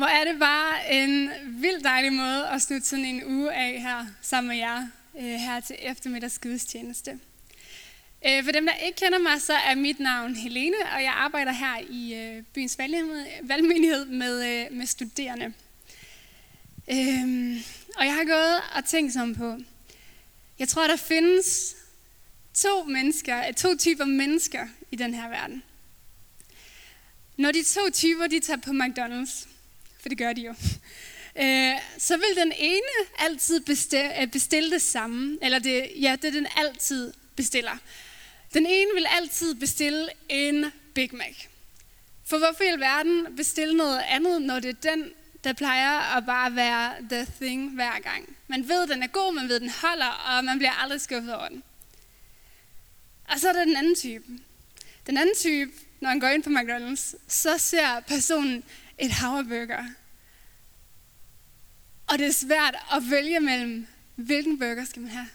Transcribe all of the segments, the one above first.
Hvor er det bare en vild dejlig måde at slutte sådan en uge af her sammen med jer øh, her til eftermiddagsgudstjeneste. Øh, for dem, der ikke kender mig, så er mit navn Helene, og jeg arbejder her i øh, byens valgmenighed med, øh, med studerende. Øhm, og jeg har gået og tænkt som på, jeg tror, der findes to mennesker, to typer mennesker i den her verden. Når de to typer, de tager på McDonald's, for det gør de jo, øh, så vil den ene altid bestille, øh, bestille det samme, eller det, ja, det den altid bestiller. Den ene vil altid bestille en Big Mac. For hvorfor i alverden bestille noget andet, når det er den, der plejer at bare være the thing hver gang? Man ved, den er god, man ved, den holder, og man bliver aldrig skuffet over den. Og så er der den anden type. Den anden type, når han går ind på McDonald's, så ser personen et havreburger. Og det er svært at vælge mellem, hvilken burger skal man have.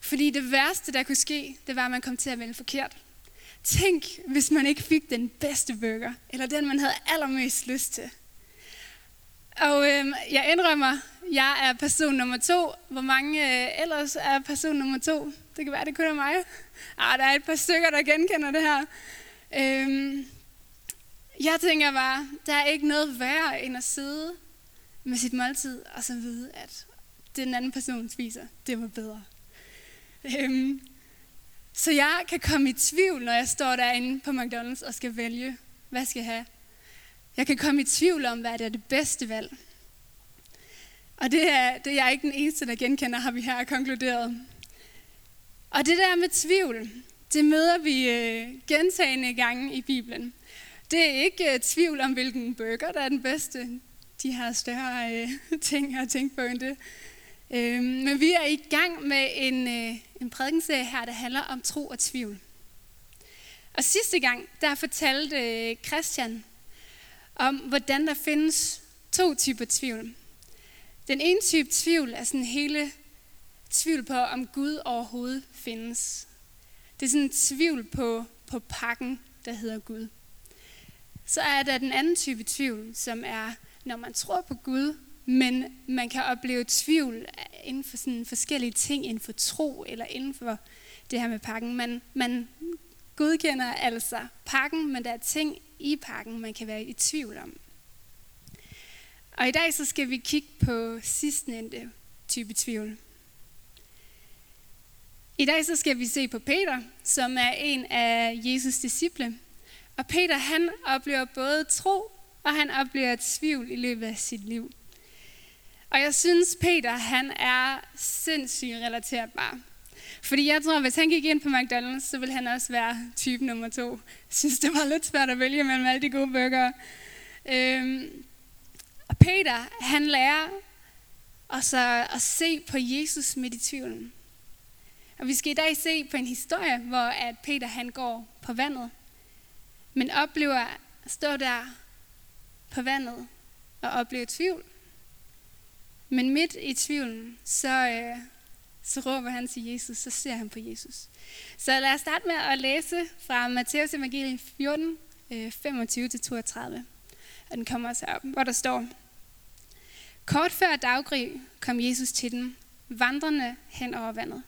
Fordi det værste, der kunne ske, det var, at man kom til at vælge forkert. Tænk, hvis man ikke fik den bedste burger, eller den, man havde allermest lyst til. Og øhm, jeg indrømmer, jeg er person nummer to. Hvor mange øh, ellers er person nummer to? Det kan være, det kun er mig. Ah, der er et par stykker, der genkender det her. Øhm, jeg tænker bare, der er ikke noget værre end at sidde med sit måltid, og så vide, at det den anden person spiser, det var bedre. Øhm, så jeg kan komme i tvivl, når jeg står derinde på McDonald's og skal vælge, hvad skal jeg have. Jeg kan komme i tvivl om, hvad det er det bedste valg. Og det er, det er jeg ikke den eneste, der genkender, har vi her konkluderet. Og det der med tvivl, det møder vi øh, gentagende gange i Bibelen. Det er ikke uh, tvivl om, hvilken burger, der er den bedste. De har større uh, ting at tænke på end det. Uh, men vi er i gang med en, uh, en prædikenserie her, der handler om tro og tvivl. Og sidste gang, der fortalte uh, Christian om, hvordan der findes to typer tvivl. Den ene type tvivl er sådan hele tvivl på, om Gud overhovedet findes. Det er sådan en tvivl på, på pakken, der hedder Gud. Så er der den anden type tvivl, som er, når man tror på Gud, men man kan opleve tvivl inden for sådan forskellige ting, inden for tro eller inden for det her med pakken. Man, man godkender altså pakken, men der er ting i pakken, man kan være i tvivl om. Og i dag så skal vi kigge på sidstnævnte type tvivl. I dag så skal vi se på Peter, som er en af Jesus disciple. Og Peter han oplever både tro, og han oplever tvivl i løbet af sit liv. Og jeg synes, Peter han er sindssygt relaterbar. Fordi jeg tror, hvis han gik ind på McDonald's, så ville han også være type nummer to. Jeg synes, det var lidt svært at vælge mellem alle de gode burger. Øhm, og Peter, han lærer os at, at se på Jesus midt i tvivlen. Og vi skal i dag se på en historie, hvor at Peter han går på vandet, men oplever at stå der på vandet og opleve tvivl. Men midt i tvivlen, så, øh, så råber han til Jesus, så ser han på Jesus. Så lad os starte med at læse fra Matteus evangelie 14, øh, 25-32. Og den kommer så op, hvor der står, Kort før daggry kom Jesus til dem, vandrende hen over vandet.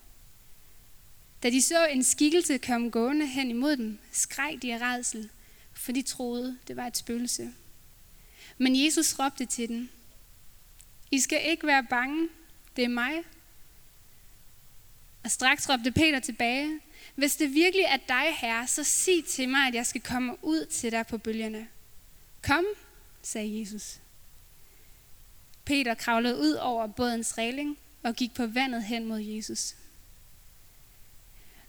Da de så en skikkelse komme gående hen imod dem, skreg de af redsel, for de troede, det var et spøgelse. Men Jesus råbte til dem, I skal ikke være bange, det er mig. Og straks råbte Peter tilbage, hvis det virkelig er dig, herre, så sig til mig, at jeg skal komme ud til dig på bølgerne. Kom, sagde Jesus. Peter kravlede ud over bådens regling og gik på vandet hen mod Jesus.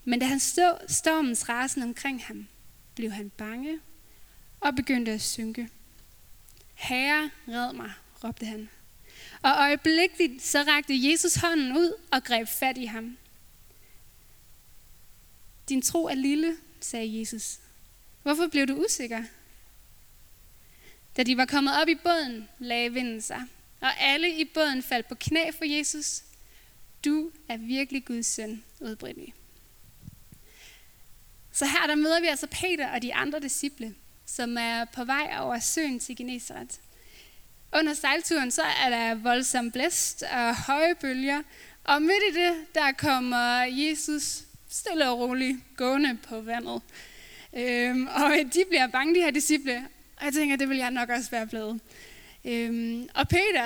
Men da han så stormens rasen omkring ham, blev han bange og begyndte at synke. Herre, red mig, råbte han. Og øjeblikkeligt så rakte Jesus hånden ud og greb fat i ham. Din tro er lille, sagde Jesus. Hvorfor blev du usikker? Da de var kommet op i båden, lagde vinden sig, og alle i båden faldt på knæ for Jesus. Du er virkelig Guds søn, udbredte Så her der møder vi altså Peter og de andre disciple, som er på vej over søen til Genesaret. Under sejlturen, så er der voldsom blæst og høje bølger, og midt i det, der kommer Jesus stille og roligt gående på vandet. Øhm, og de bliver bange, de her disciple, og jeg tænker, det vil jeg nok også være blevet. Øhm, og Peter,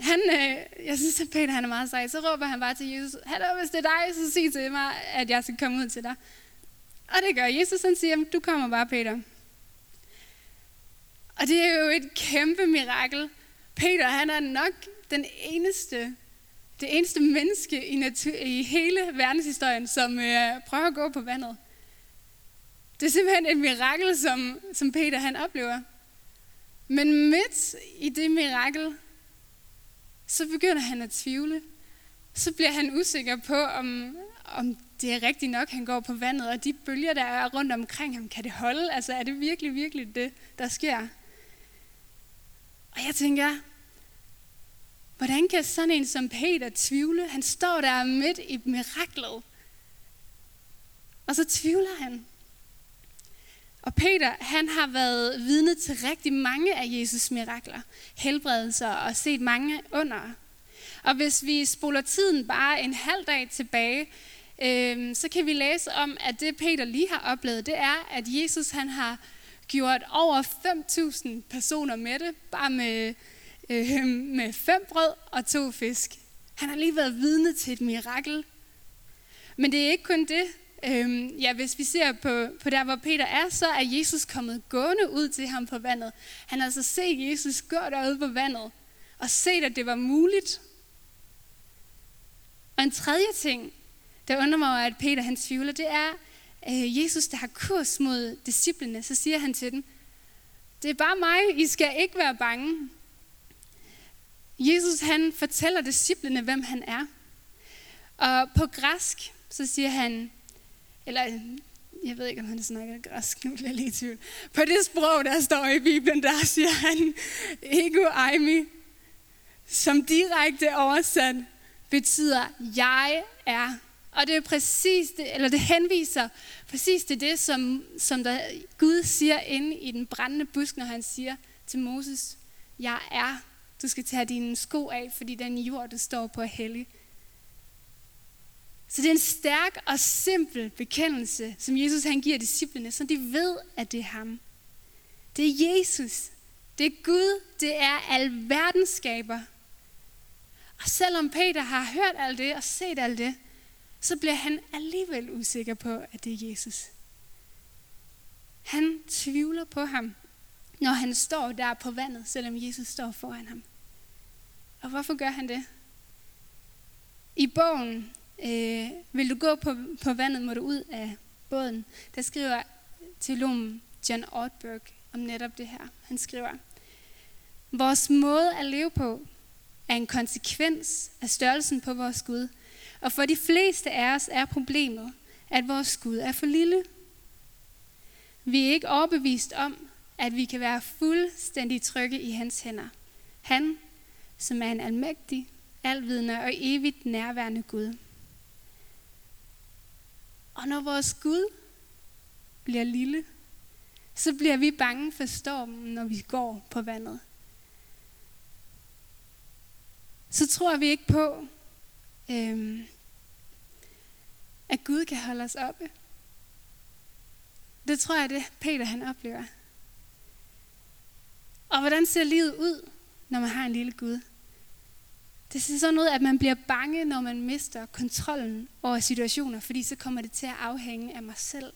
han, øh, jeg synes, at Peter han er meget sej. Så råber han bare til Jesus, Hallo, hvis det er dig, så sig til mig, at jeg skal komme ud til dig. Og det gør Jesus, han siger, du kommer bare, Peter. Og det er jo et kæmpe mirakel. Peter, han er nok den eneste, det eneste menneske i, natur, i hele verdenshistorien, som øh, prøver at gå på vandet. Det er simpelthen et mirakel, som, som Peter han oplever. Men midt i det mirakel, så begynder han at tvivle. Så bliver han usikker på, om, om det er rigtigt nok, han går på vandet, og de bølger, der er rundt omkring ham, kan det holde? Altså, er det virkelig, virkelig det, der sker? Og jeg tænker, hvordan kan sådan en som Peter tvivle? Han står der midt i miraklet, og så tvivler han. Og Peter, han har været vidne til rigtig mange af Jesus mirakler, helbredelser og set mange under. Og hvis vi spoler tiden bare en halv dag tilbage, øh, så kan vi læse om, at det Peter lige har oplevet, det er, at Jesus han har gjort over 5.000 personer med det, bare med, øh, med fem brød og to fisk. Han har lige været vidne til et mirakel. Men det er ikke kun det. Øhm, ja, hvis vi ser på, på der, hvor Peter er, så er Jesus kommet gående ud til ham på vandet. Han har altså set Jesus gå derude på vandet, og set, at det var muligt. Og en tredje ting, der undrer mig at Peter han tvivler, det er, øh, Jesus, der har kurs mod disciplene, så siger han til dem, det er bare mig, I skal ikke være bange. Jesus han fortæller disciplene, hvem han er. Og på græsk, så siger han, eller jeg ved ikke, om han snakker græsk, nu bliver jeg lige i tvivl. På det sprog, der står i Bibelen, der siger han, ego aimi, som direkte oversat betyder, jeg er. Og det er præcis det, eller det henviser præcis til det, som, som der Gud siger inde i den brændende busk, når han siger til Moses, jeg er. Du skal tage dine sko af, fordi den jord, du står på, er hellig. Så det er en stærk og simpel bekendelse, som Jesus han giver disciplene, så de ved, at det er ham. Det er Jesus. Det er Gud. Det er alverdenskaber. Og selvom Peter har hørt alt det og set alt det, så bliver han alligevel usikker på, at det er Jesus. Han tvivler på ham, når han står der på vandet, selvom Jesus står foran ham. Og hvorfor gør han det? I bogen øh, Vil du gå på, på vandet, må du ud af båden. Der skriver teologen John Ortberg om netop det her. Han skriver, Vores måde at leve på er en konsekvens af størrelsen på vores Gud – og for de fleste af os er problemet, at vores Gud er for lille. Vi er ikke overbevist om, at vi kan være fuldstændig trygge i hans hænder. Han, som er en almægtig, alvidende og evigt nærværende Gud. Og når vores Gud bliver lille, så bliver vi bange for stormen, når vi går på vandet. Så tror vi ikke på, øhm, at Gud kan holde os oppe. Det tror jeg, det Peter han oplever. Og hvordan ser livet ud, når man har en lille Gud? Det er sådan ud, at man bliver bange, når man mister kontrollen over situationer, fordi så kommer det til at afhænge af mig selv.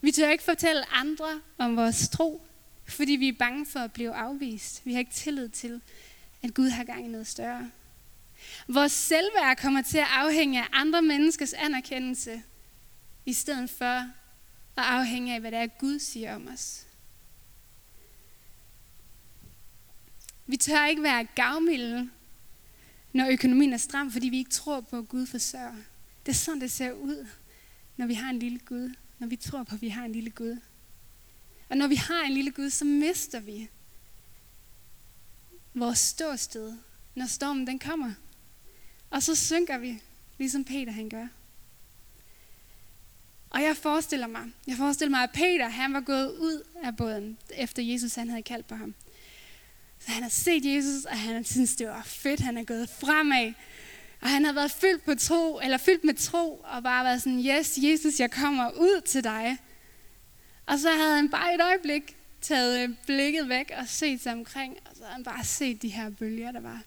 Vi tør ikke fortælle andre om vores tro, fordi vi er bange for at blive afvist. Vi har ikke tillid til, at Gud har gang i noget større. Vores selvværd kommer til at afhænge af andre menneskers anerkendelse, i stedet for at afhænge af, hvad det er, Gud siger om os. Vi tør ikke være gavmilde, når økonomien er stram, fordi vi ikke tror på, at Gud forsørger. Det er sådan, det ser ud, når vi har en lille Gud. Når vi tror på, at vi har en lille Gud. Og når vi har en lille Gud, så mister vi vores ståsted, når stormen den kommer. Og så synker vi, ligesom Peter han gør. Og jeg forestiller mig, jeg forestiller mig, at Peter han var gået ud af båden, efter Jesus han havde kaldt på ham. Så han har set Jesus, og han synes, det var fedt. Han er gået fremad. Og han har været fyldt, på tro, eller fyldt med tro, og bare været sådan, yes, Jesus, jeg kommer ud til dig. Og så havde han bare et øjeblik taget øh, blikket væk og set sig omkring, og så havde han bare set de her bølger, der var.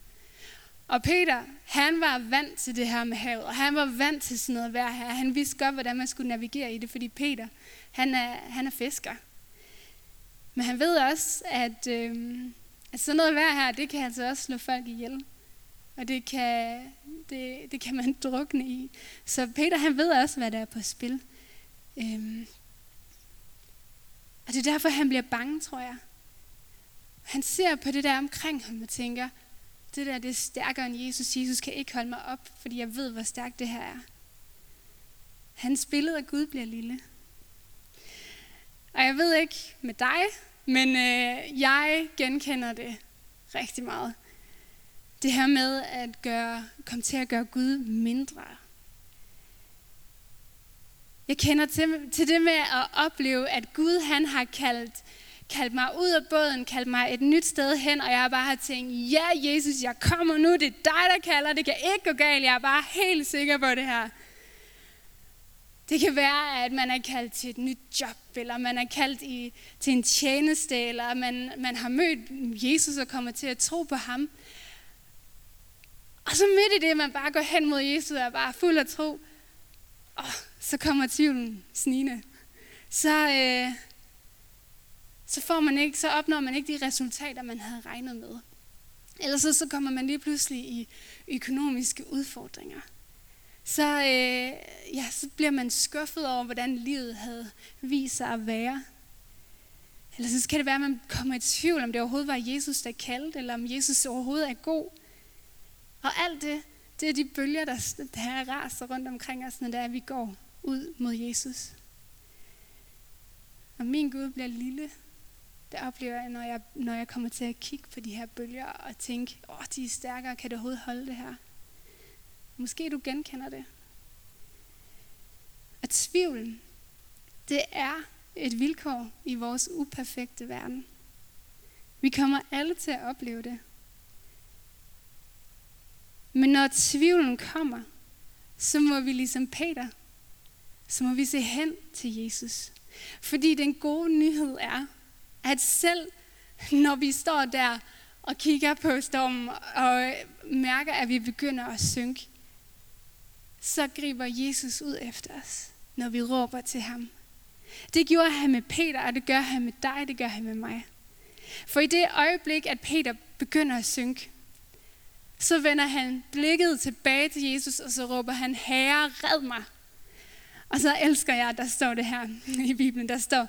Og Peter, han var vant til det her med havet, og han var vant til sådan noget vejr her. Han vidste godt, hvordan man skulle navigere i det, fordi Peter, han er, han er fisker. Men han ved også, at, øh, at sådan noget vejr her, det kan altså også slå folk ihjel. Og det kan, det, det kan man drukne i. Så Peter, han ved også, hvad der er på spil. Øh, og det er derfor, han bliver bange, tror jeg. Han ser på det der omkring ham og tænker, det der det er stærkere end Jesus. Jesus kan ikke holde mig op, fordi jeg ved, hvor stærkt det her er. Hans billede af Gud bliver lille. Og jeg ved ikke med dig, men øh, jeg genkender det rigtig meget. Det her med at gøre, komme til at gøre Gud mindre. Jeg kender til, til det med at opleve, at Gud han har kaldt, kaldt mig ud af båden, kaldt mig et nyt sted hen, og jeg bare har tænkt, ja Jesus, jeg kommer nu, det er dig, der kalder, det kan ikke gå galt, jeg er bare helt sikker på det her. Det kan være, at man er kaldt til et nyt job, eller man er kaldt i, til en tjeneste, eller man, man har mødt Jesus og kommer til at tro på ham. Og så midt i det, man bare går hen mod Jesus og er bare fuld af tro, og så kommer tvivlen snigende. Så, øh, så, får man ikke, så opnår man ikke de resultater, man havde regnet med. Ellers så, så kommer man lige pludselig i økonomiske udfordringer. Så, øh, ja, så bliver man skuffet over, hvordan livet havde vist sig at være. Eller så kan det være, at man kommer i tvivl, om det overhovedet var Jesus, der kaldte, eller om Jesus overhovedet er god. Og alt det, det er de bølger, der, der raser rundt omkring os, når det er, at vi går ud mod Jesus. Og min Gud bliver lille, der oplever jeg, når jeg, når jeg kommer til at kigge på de her bølger og tænke, åh, de er stærkere, kan det overhovedet holde det her? Måske du genkender det. Og tvivlen, det er et vilkår i vores uperfekte verden. Vi kommer alle til at opleve det. Men når tvivlen kommer, så må vi ligesom Peter, så må vi se hen til Jesus. Fordi den gode nyhed er, at selv når vi står der og kigger på stormen og mærker, at vi begynder at synke, så griber Jesus ud efter os, når vi råber til ham. Det gjorde han med Peter, og det gør han med dig, det gør han med mig. For i det øjeblik, at Peter begynder at synke, så vender han blikket tilbage til Jesus, og så råber han, Herre, red mig. Og så elsker jeg, der står det her i Bibelen, der står,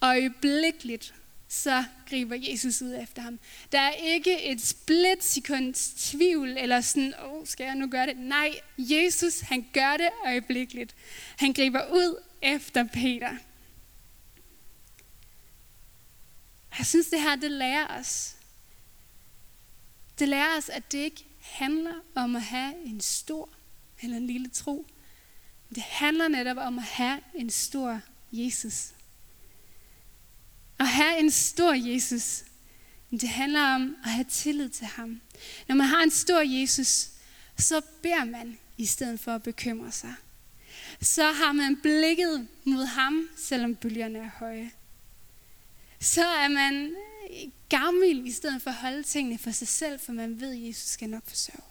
øjeblikkeligt, så griber Jesus ud efter ham. Der er ikke et splitsekunds tvivl, eller sådan, åh, oh, skal jeg nu gøre det? Nej, Jesus, han gør det øjeblikkeligt. Han griber ud efter Peter. Jeg synes, det her, det lærer os, det lærer os, at det ikke handler om at have en stor eller en lille tro. Det handler netop om at have en stor Jesus. At have en stor Jesus, det handler om at have tillid til ham. Når man har en stor Jesus, så beder man i stedet for at bekymre sig. Så har man blikket mod ham, selvom bølgerne er høje. Så er man gammel i stedet for at holde tingene for sig selv, for man ved, at Jesus skal nok forsørge.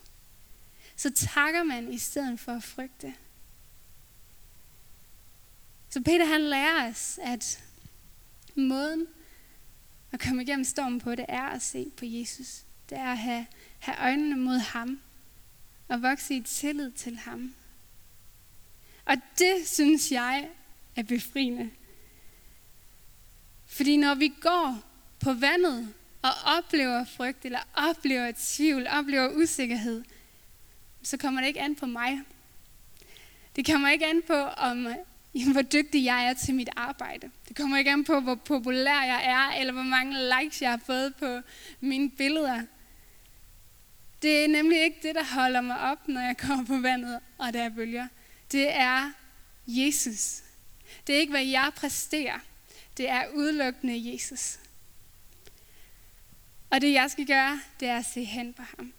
Så takker man i stedet for at frygte. Så Peter han lærer os, at måden at komme igennem stormen på, det er at se på Jesus. Det er at have, have øjnene mod ham og vokse i tillid til ham. Og det synes jeg er befriende. Fordi når vi går på vandet og oplever frygt, eller oplever tvivl, oplever usikkerhed, så kommer det ikke an på mig. Det kommer ikke an på, om, hvor dygtig jeg er til mit arbejde. Det kommer ikke an på, hvor populær jeg er, eller hvor mange likes jeg har fået på mine billeder. Det er nemlig ikke det, der holder mig op, når jeg kommer på vandet, og der er bølger. Det er Jesus. Det er ikke, hvad jeg præsterer. Det er udelukkende Jesus. Og det jeg skal gøre, det er at se hen på ham.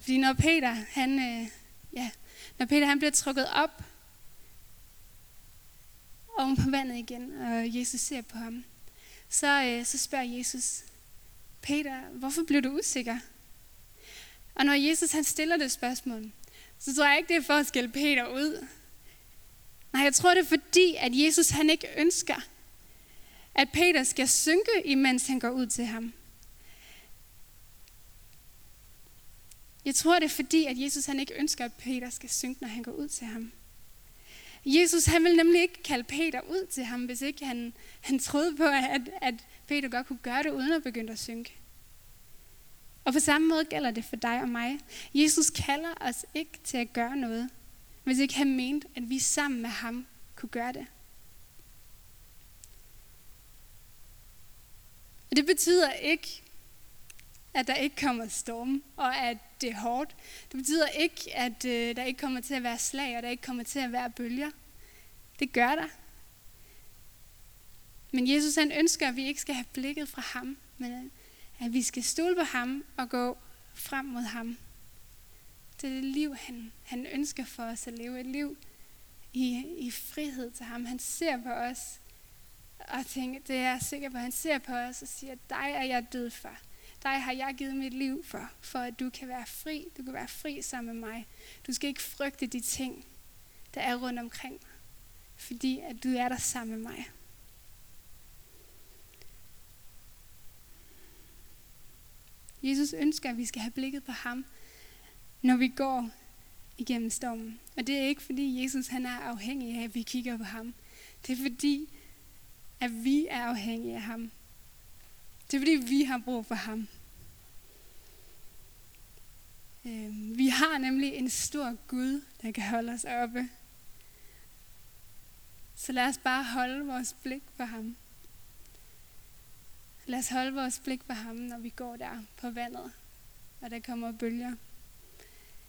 Fordi når Peter, han, øh, ja, når Peter han bliver trukket op oven på vandet igen, og Jesus ser på ham, så, øh, så spørger Jesus, Peter, hvorfor blev du usikker? Og når Jesus han stiller det spørgsmål, så tror jeg ikke, det er for at skælde Peter ud. Nej, jeg tror, det er fordi, at Jesus han ikke ønsker, at Peter skal synke, imens han går ud til ham. Jeg tror, det er fordi, at Jesus han ikke ønsker, at Peter skal synke, når han går ud til ham. Jesus han vil nemlig ikke kalde Peter ud til ham, hvis ikke han, han troede på, at, at Peter godt kunne gøre det, uden at begynde at synke. Og på samme måde gælder det for dig og mig. Jesus kalder os ikke til at gøre noget, hvis ikke han mente, at vi sammen med ham kunne gøre det. Og det betyder ikke, at der ikke kommer storm, og at det er hårdt. Det betyder ikke, at øh, der ikke kommer til at være slag, og der ikke kommer til at være bølger. Det gør der. Men Jesus han ønsker, at vi ikke skal have blikket fra ham, men øh, at vi skal stole på ham og gå frem mod ham. Det er det liv, han, han ønsker for os at leve. Et liv i, i frihed til ham. Han ser på os og tænker, det er jeg sikker på, han ser på os og siger, dig er jeg død for. Dig har jeg givet mit liv for, for at du kan være fri. Du kan være fri sammen med mig. Du skal ikke frygte de ting, der er rundt omkring mig, fordi at du er der sammen med mig. Jesus ønsker, at vi skal have blikket på ham, når vi går igennem stormen. Og det er ikke fordi Jesus han er afhængig af, at vi kigger på ham. Det er fordi, at vi er afhængige af ham. Det er fordi, vi har brug for ham. Øhm, vi har nemlig en stor Gud, der kan holde os oppe. Så lad os bare holde vores blik på ham. Lad os holde vores blik på ham, når vi går der på vandet, og der kommer bølger.